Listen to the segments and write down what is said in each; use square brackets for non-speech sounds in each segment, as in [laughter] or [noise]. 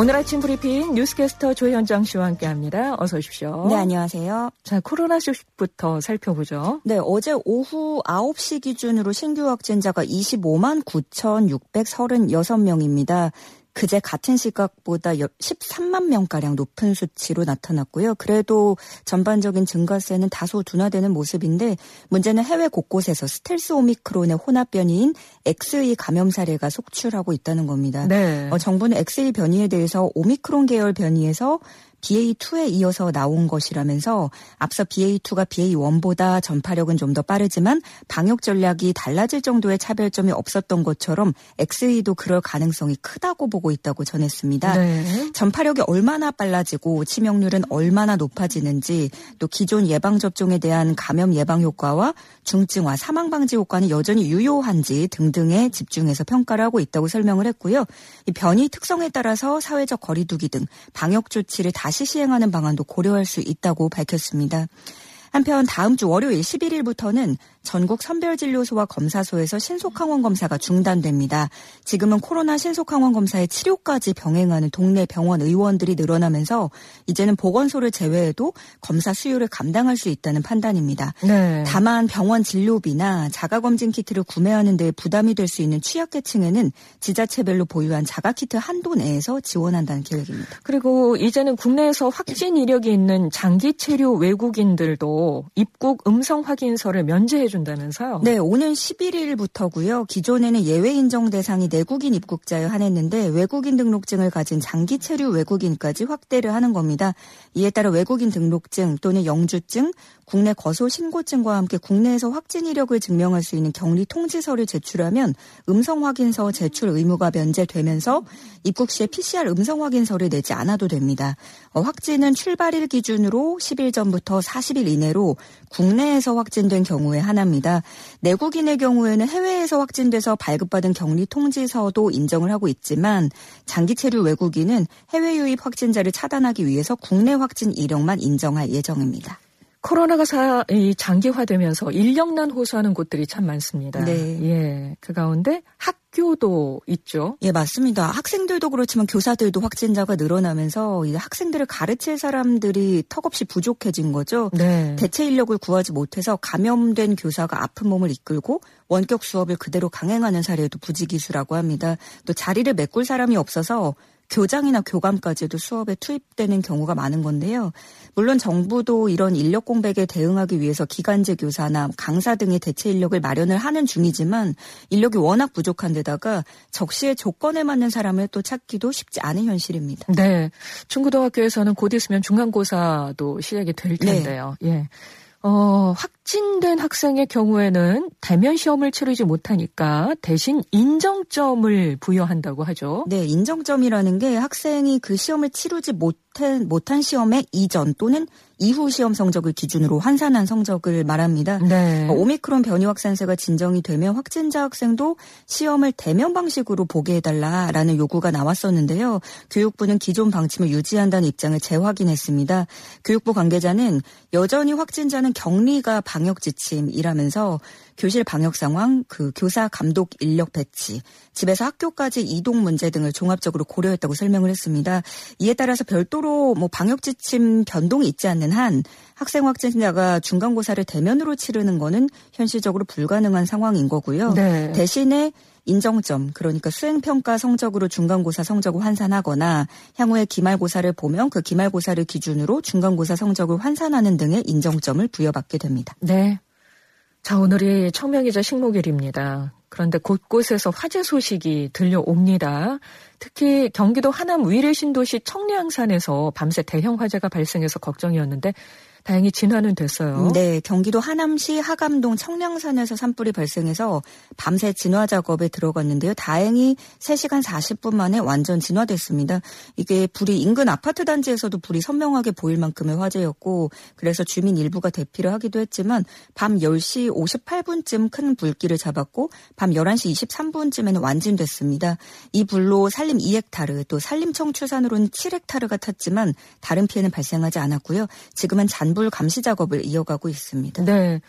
오늘 아침 브리핑 뉴스캐스터 조현정 씨와 함께합니다. 어서 오십시오. 네, 안녕하세요. 자, 코로나 소식부터 살펴보죠. 네, 어제 오후 9시 기준으로 신규 확진자가 25만 9,636명입니다. 그제 같은 시각보다 13만 명가량 높은 수치로 나타났고요. 그래도 전반적인 증가세는 다소 둔화되는 모습인데 문제는 해외 곳곳에서 스텔스 오미크론의 혼합 변이인 XE 감염 사례가 속출하고 있다는 겁니다. 네. 어, 정부는 XE 변이에 대해서 오미크론 계열 변이에서 BA2에 이어서 나온 것이라면서 앞서 BA2가 BA1보다 전파력은 좀 더 빠르지만 방역 전략이 달라질 정도의 차별점이 없었던 것처럼 XE도 그럴 가능성이 크다고 보고 있다고 전했습니다. 네. 전파력이 얼마나 빨라지고 치명률은 얼마나 높아지는지 또 기존 예방 접종에 대한 감염 예방 효과와 중증화 사망 방지 효과는 여전히 유효한지 등등에 집중해서 평가를 하고 있다고 설명을 했고요. 이 변이 특성에 따라서 사회적 거리두기 등 방역 조치를 다 다시 시행하는 방안도 고려할 수 있다고 밝혔습니다. 한편 다음 주 월요일 11일부터는 전국 선별진료소와 검사소에서 신속항원 검사가 중단됩니다. 지금은 코로나 신속항원 검사의 치료까지 병행하는 동네 병원 의원들이 늘어나면서 이제는 보건소를 제외해도 검사 수요를 감당할 수 있다는 판단입니다. 네. 다만 병원 진료비나 자가검진 키트를 구매하는 데 부담이 될 수 있는 취약계층에는 지자체별로 보유한 자가키트 한도 내에서 지원한다는 계획입니다. 그리고 이제는 국내에서 확진 이력이 있는 장기 체류 외국인들도 입국 음성 확인서를 면제해 준다면서요? 네, 오는 11일부터고요. 기존에는 예외 인정 대상이 내국인 입국자에 한했는데 외국인 등록증을 가진 장기 체류 외국인까지 확대를 하는 겁니다. 이에 따라 외국인 등록증 또는 영주증, 국내 거소 신고증과 함께 국내에서 확진 이력을 증명할 수 있는 격리 통지서를 제출하면 음성 확인서 제출 의무가 면제되면서 입국 시에 PCR 음성 확인서를 내지 않아도 됩니다. 어, 확진은 출발일 기준으로 10일 전부터 40일 이내로 국내에서 확진된 경우에 하나 입니다. 내국인의 경우에는 해외에서 확진돼서 발급받은 격리 통지서도 인정을 하고 있지만 장기 체류 외국인은 해외 유입 확진자를 차단하기 위해서 국내 확진 이력만 인정할 예정입니다. 코로나가 사, 이 장기화되면서 인력난 호소하는 곳들이 참 많습니다. 네. 예. 그 가운데 학 교도 있죠. 예, 맞습니다. 학생들도 그렇지만 교사들도 확진자가 늘어나면서 이제 학생들을 가르칠 사람들이 턱없이 부족해진 거죠. 네. 대체 인력을 구하지 못해서 감염된 교사가 아픈 몸을 이끌고 원격 수업을 그대로 강행하는 사례도 부지기수라고 합니다. 또 자리를 메꿀 사람이 없어서 교장이나 교감까지도 수업에 투입되는 경우가 많은 건데요. 물론 정부도 이런 인력 공백에 대응하기 위해서 기간제 교사나 강사 등의 대체 인력을 마련을 하는 중이지만 인력이 워낙 부족한 데다가 적시의 조건에 맞는 사람을 또 찾기도 쉽지 않은 현실입니다. 네. 중고등학교에서는 곧 있으면 중간고사도 시작이 될 네. 텐데요. 네. 예. 어, 확 진된 학생의 경우에는 대면 시험을 치르지 못하니까 대신 인정점을 부여한다고 하죠. 네, 인정점이라는 게 학생이 그 시험을 치르지 못한, 못한 시험의 이전 또는 이후 시험 성적을 기준으로 환산한 성적을 말합니다. 네. 어, 오미크론 변이 확산세가 진정이 되면 확진자 학생도 시험을 대면 방식으로 보게 해달라라는 요구가 나왔었는데요. 교육부는 기존 방침을 유지한다는 입장을 재확인했습니다. 교육부 관계자는 여전히 확진자는 격리가 방역 지침이라면서 교실 방역 상황, 그 교사 감독 인력 배치, 집에서 학교까지 이동 문제 등을 종합적으로 고려했다고 설명을 했습니다. 이에 따라서 별도로 뭐 방역 지침 변동이 있지 않는 한 학생 확진자가 중간고사를 대면으로 치르는 거는 현실적으로 불가능한 상황인 거고요. 네. 대신에 인정점, 그러니까 수행평가 성적으로 중간고사 성적을 환산하거나 향후에 기말고사를 보면 그 기말고사를 기준으로 중간고사 성적을 환산하는 등의 인정점을 부여받게 됩니다. 네. 자, 오늘이 청명이자 식목일입니다. 그런데 곳곳에서 화재 소식이 들려옵니다. 특히 경기도 하남 위례 신도시 청량산에서 밤새 대형 화재가 발생해서 걱정이었는데 다행히 진화는 됐어요. 네, 경기도 하남시 하감동 청량산에서 산불이 발생해서 밤새 진화 작업에 들어갔는데요. 다행히 3시간 40분 만에 완전 진화됐습니다. 이게 불이 인근 아파트 단지에서도 불이 선명하게 보일 만큼의 화재였고 그래서 주민 일부가 대피를 하기도 했지만 밤 10시 58분쯤 큰 불길을 잡았고 밤 11시 23분쯤에는 완진됐습니다. 이 불로 산림 2헥타르 또 산림청 추산으로는 7헥타르가 탔지만 다른 피해는 발생하지 않았고요. 지금은 잔 잔불 감시 작업을 이어가고 있습니다. 네.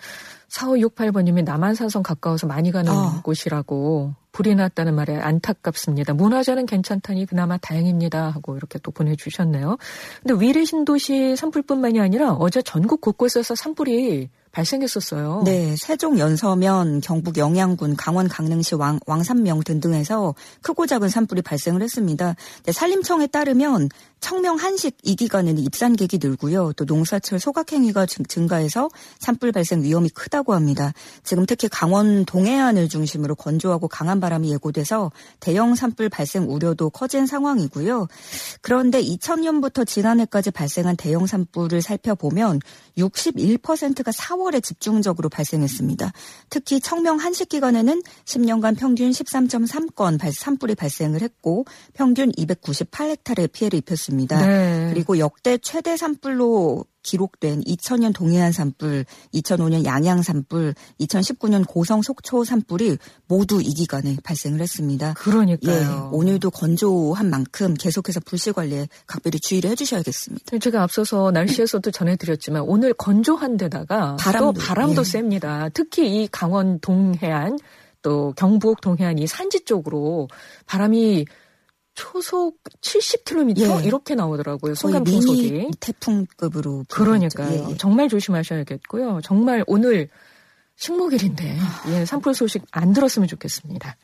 4568번님이 남한산성 가까워서 많이 가는 어. 곳이라고 불이 났다는 말에 안타깝습니다. 문화재는 괜찮다니 그나마 다행입니다. 하고 이렇게 또 보내주셨네요. 근데 위례 신도시 산불뿐만이 아니라 어제 전국 곳곳에서 산불이 발생했었어요. 네, 세종 연서면, 경북 영양군, 강원 강릉시 왕, 왕산명 등등에서 크고 작은 산불이 발생을 했습니다. 네, 산림청에 따르면 청명 한식 이 기간에는 입산객이 늘고요. 또 농사철 소각행위가 증가해서 산불 발생 위험이 크다고 합니다. 지금 특히 강원 동해안을 중심으로 건조하고 강한 바람이 예고돼서 대형 산불 발생 우려도 커진 상황이고요. 그런데 2000년부터 지난해까지 발생한 대형 산불을 살펴보면 61%가 4월 에 집중적으로 발생했습니다. 특히 청명 한식 기간에는 10년간 평균 13.3건 산불이 발생을 했고 평균 298헥타르의 피해를 입혔습니다. 네. 그리고 역대 최대 산불로 기록된 2000년 동해안 산불, 2005년 양양 산불, 2019년 고성 속초 산불이 모두 이 기간에 발생을 했습니다. 그러니까요. 예, 오늘도 건조한 만큼 계속해서 불씨 관리에 각별히 주의를 해주셔야겠습니다. 제가 앞서서 날씨에서도 전해드렸지만 오늘 건조한 데다가 바람도, 또 바람도 예. 셉니다. 특히 이 강원 동해안 또 경북 동해안 이 산지 쪽으로 바람이 초속 70km 예. 이렇게 나오더라고요. 순간 풍속이 태풍급으로 그러니까요. 예, 예. 정말 조심하셔야겠고요. 정말 오늘 식목일인데 아. 예, 산불 소식 안 들었으면 좋겠습니다.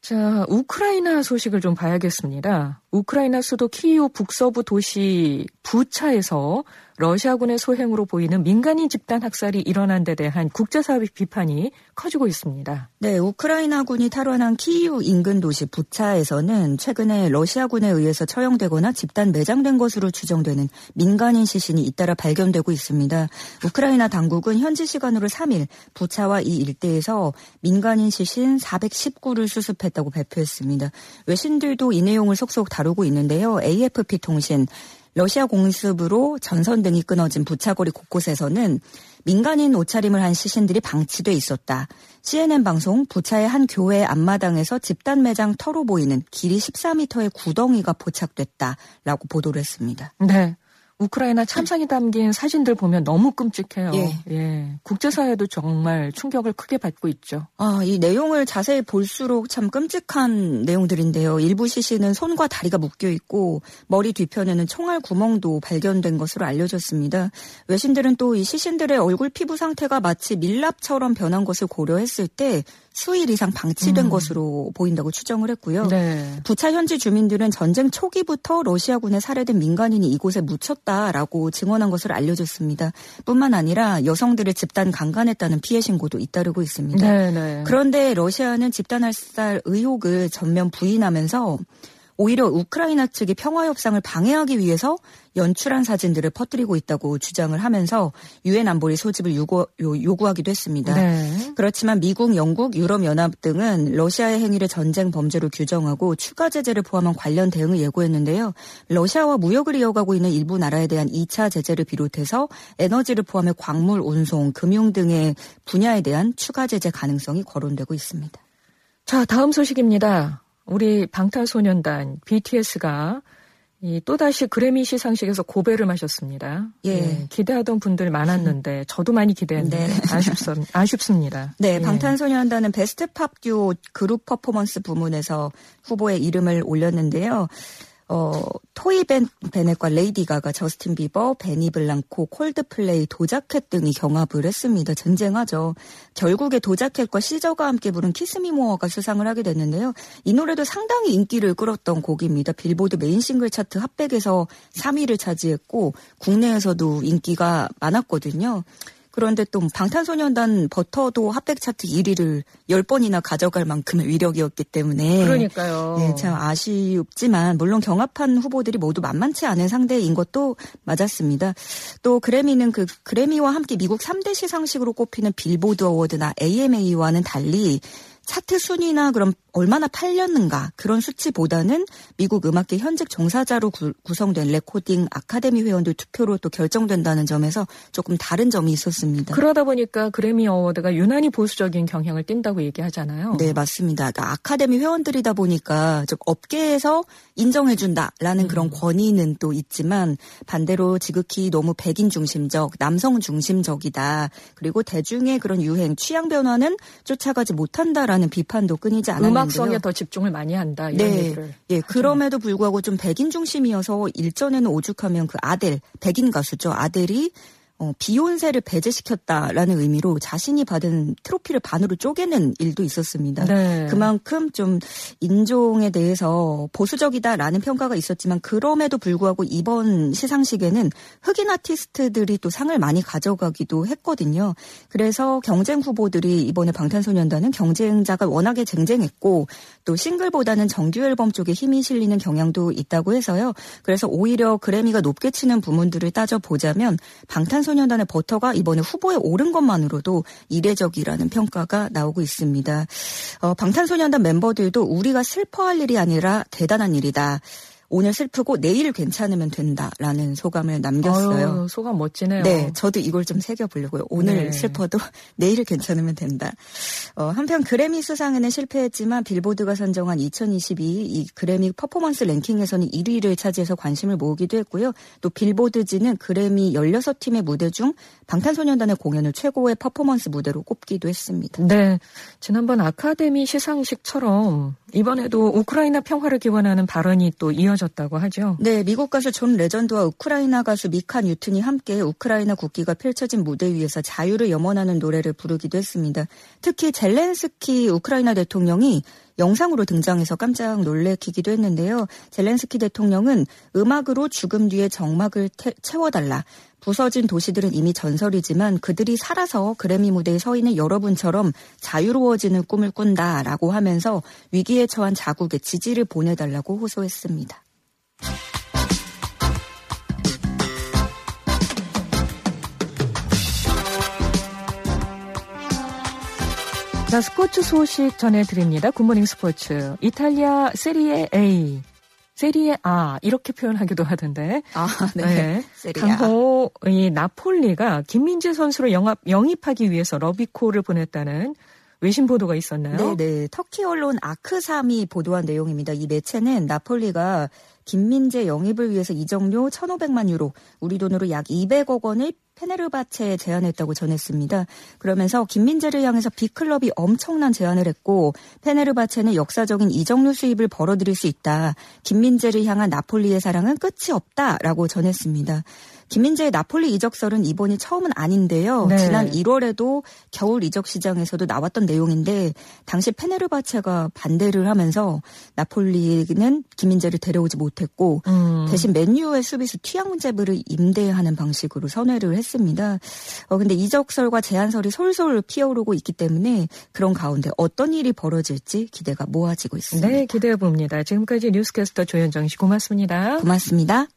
자, 우크라이나 소식을 좀 봐야겠습니다. 우크라이나 수도 키이우 북서부 도시 부차에서 러시아군의 소행으로 보이는 민간인 집단 학살이 일어난 데 대한 국제사회 비판이 커지고 있습니다. 네, 우크라이나군이 탈환한 키이우 인근 도시 부차에서는 최근에 러시아군에 의해서 처형되거나 집단 매장된 것으로 추정되는 민간인 시신이 잇따라 발견되고 있습니다. 우크라이나 당국은 현지 시간으로 3일 부차와 이 일대에서 민간인 시신 419를 수습했다고 발표했습니다. 외신들도 이 내용을 속속 다루고 있는데요. AFP 통신 러시아 공습으로 전선 등이 끊어진 부차거리 곳곳에서는 민간인 옷차림을 한 시신들이 방치돼 있었다. CNN 방송 부차의 한 교회 앞마당에서 집단 매장 터로 보이는 길이 14m의 구덩이가 포착됐다라고 보도를 했습니다. 네. 우크라이나 참상이 담긴 사진들 보면 너무 끔찍해요. 예. 예. 국제사회도 정말 충격을 크게 받고 있죠. 아, 이 내용을 자세히 볼수록 참 끔찍한 내용들인데요. 일부 시신은 손과 다리가 묶여 있고 머리 뒤편에는 총알 구멍도 발견된 것으로 알려졌습니다. 외신들은 또 이 시신들의 얼굴 피부 상태가 마치 밀랍처럼 변한 것을 고려했을 때 수일 이상 방치된 음. 것으로 보인다고 추정을 했고요. 네. 부차 현지 주민들은 전쟁 초기부터 러시아군에 살해된 민간인이 이곳에 묻혔다라고 증언한 것으로 알려졌습니다. 뿐만 아니라 여성들을 집단 강간했다는 피해 신고도 잇따르고 있습니다. 네, 네. 그런데 러시아는 집단 할살 의혹을 전면 부인하면서 오히려 우크라이나 측이 평화 협상을 방해하기 위해서 연출한 사진들을 퍼뜨리고 있다고 주장을 하면서 유엔 안보리 소집을 요구, 요구하기도 했습니다. 네. 그렇지만 미국, 영국, 유럽 연합 등은 러시아의 행위를 전쟁 범죄로 규정하고 추가 제재를 포함한 관련 대응을 예고했는데요. 러시아와 무역을 이어가고 있는 일부 나라에 대한 2차 제재를 비롯해서 에너지를 포함해 광물 운송, 금융 등의 분야에 대한 추가 제재 가능성이 거론되고 있습니다. 자, 다음 소식입니다. 우리 방탄소년단 BTS가 이 또다시 그래미 시상식에서 고배를 마셨습니다. 예. 예. 기대하던 분들 많았는데 저도 많이 기대했는데 네. [laughs] 아쉽, 아쉽습니다. 네, 예. 방탄소년단은 베스트 팝 듀오 그룹 퍼포먼스 부문에서 후보에 이름을 올렸는데요. 어, 토니 베, 베넷과 레이디 가가, 저스틴 비버, 베니 블랑코, 콜드플레이, 도자 캣 등이 경합을 했습니다. 쟁쟁하죠. 결국에 도자 캣과 시저가 함께 부른 Kiss Me More가 수상을 하게 됐는데요. 이 노래도 상당히 인기를 끌었던 곡입니다. 빌보드 메인 싱글 차트 핫백에서 3위를 차지했고 국내에서도 인기가 많았거든요. 그런데 또 방탄소년단 버터도 핫백 차트 1위를 10번이나 가져갈 만큼의 위력이었기 때문에 그러니까요. 네, 참 아쉽지만 물론 경합한 후보들이 모두 만만치 않은 상대인 것도 맞았습니다. 또 그래미는 그 그래미와 함께 미국 3대 시상식으로 꼽히는 빌보드 어워드나 AMA와는 달리 차트 순위나 그럼 얼마나 팔렸는가 그런 수치보다는 미국 음악계 현직 종사자로 구성된 레코딩 아카데미 회원들 투표로 또 결정된다는 점에서 조금 다른 점이 있었습니다. 그러다 보니까 그래미 어워드가 유난히 보수적인 경향을 띈다고 얘기하잖아요. 네, 맞습니다. 그러니까 아카데미 회원들이다 보니까 좀 업계에서 인정해준다라는 음. 그런 권위는 또 있지만 반대로 지극히 너무 백인 중심적, 남성 중심적이다. 그리고 대중의 그런 유행, 취향 변화는 쫓아가지 못한다라는 비판도 끊이지 않았는데요. 음악성에 더 집중을 많이 한다 이런 네. 얘기를. 예, 그럼에도 불구하고 좀 백인 중심이어서 일전에는 오죽하면 그 아델 백인 가수죠. 아델이 어, 비욘세를 배제시켰다라는 의미로 자신이 받은 트로피를 반으로 쪼개는 일도 있었습니다. 네. 그만큼 좀 인종에 대해서 보수적이다라는 평가가 있었지만 그럼에도 불구하고 이번 시상식에는 흑인 아티스트들이 또 상을 많이 가져가기도 했거든요. 그래서 경쟁 후보들이 이번에 방탄소년단은 경쟁자가 워낙에 쟁쟁했고 또 싱글보다는 정규 앨범 쪽에 힘이 실리는 경향도 있다고 해서요. 그래서 오히려 그래미가 높게 치는 부문들을 따져 보자면 방탄 방탄소년단의 버터가 이번에 후보에 오른 것만으로도 이례적이라는 평가가 나오고 있습니다. 어, 방탄소년단 멤버들도 우리가 슬퍼할 일이 아니라 대단한 일이다. 오늘 슬프고 내일 괜찮으면 된다라는 소감을 남겼어요. 아유, 소감 멋지네요. 네, 저도 이걸 좀 새겨보려고요. 오늘 네. 슬퍼도 [laughs] 내일 괜찮으면 된다. 어, 한편 그래미 수상에는 실패했지만 빌보드가 선정한 2022 이 그래미 퍼포먼스 랭킹에서는 1위를 차지해서 관심을 모으기도 했고요. 또 빌보드지는 그래미 16팀의 무대 중 방탄소년단의 공연을 최고의 퍼포먼스 무대로 꼽기도 했습니다. 네, 지난번 아카데미 시상식처럼 이번에도 우크라이나 평화를 기원하는 발언이 또 이어졌다고 하죠. 네, 미국 가수 존 레전드와 우크라이나 가수 미카 뉴튼이 함께 우크라이나 국기가 펼쳐진 무대 위에서 자유를 염원하는 노래를 부르기도 했습니다. 특히 젤렌스키 우크라이나 대통령이 영상으로 등장해서 깜짝 놀래키기도 했는데요. 젤렌스키 대통령은 음악으로 죽음 뒤에 정막을 태, 채워달라. 부서진 도시들은 이미 전설이지만 그들이 살아서 그래미 무대에 서 있는 여러분처럼 자유로워지는 꿈을 꾼다라고 하면서 위기에 처한 자국에 지지를 보내달라고 호소했습니다. 자, 스포츠 소식 전해드립니다. 굿모닝 스포츠. 이탈리아 세리에 A. 세리에 A 이렇게 표현하기도 하던데. 아, 네. 네. 강호 이 나폴리가 김민재 선수를 영합, 영입하기 위해서 러비코를 보냈다는 외신 보도가 있었나요? 네, 네. 터키 언론 아크삼이 보도한 내용입니다. 이 매체는 나폴리가 김민재 영입을 위해서 이정료 1,500만 유로, 우리 돈으로 약 200억 원을 페네르바체에 제안했다고 전했습니다. 그러면서 김민재를 향해서 빅클럽이 엄청난 제안을 했고 페네르바체는 역사적인 이정료 수입을 벌어들일 수 있다. 김민재를 향한 나폴리의 사랑은 끝이 없다라고 전했습니다. 김민재의 나폴리 이적설은 이번이 처음은 아닌데요. 네. 지난 1월에도 겨울 이적 시장에서도 나왔던 내용인데 당시 페네르바체가 반대를 하면서 나폴리는 김민재를 데려오지 못했고 음. 대신 맨유의 수비수 티앙제브를 임대하는 방식으로 선회를 했습니다. 했습니다. 어, 근데 이적설과 제안설이 솔솔 피어오르고 있기 때문에 그런 가운데 어떤 일이 벌어질지 기대가 모아지고 있습니다. 네, 기대해 봅니다. 지금까지 뉴스캐스터 조현정 씨 고맙습니다. 고맙습니다.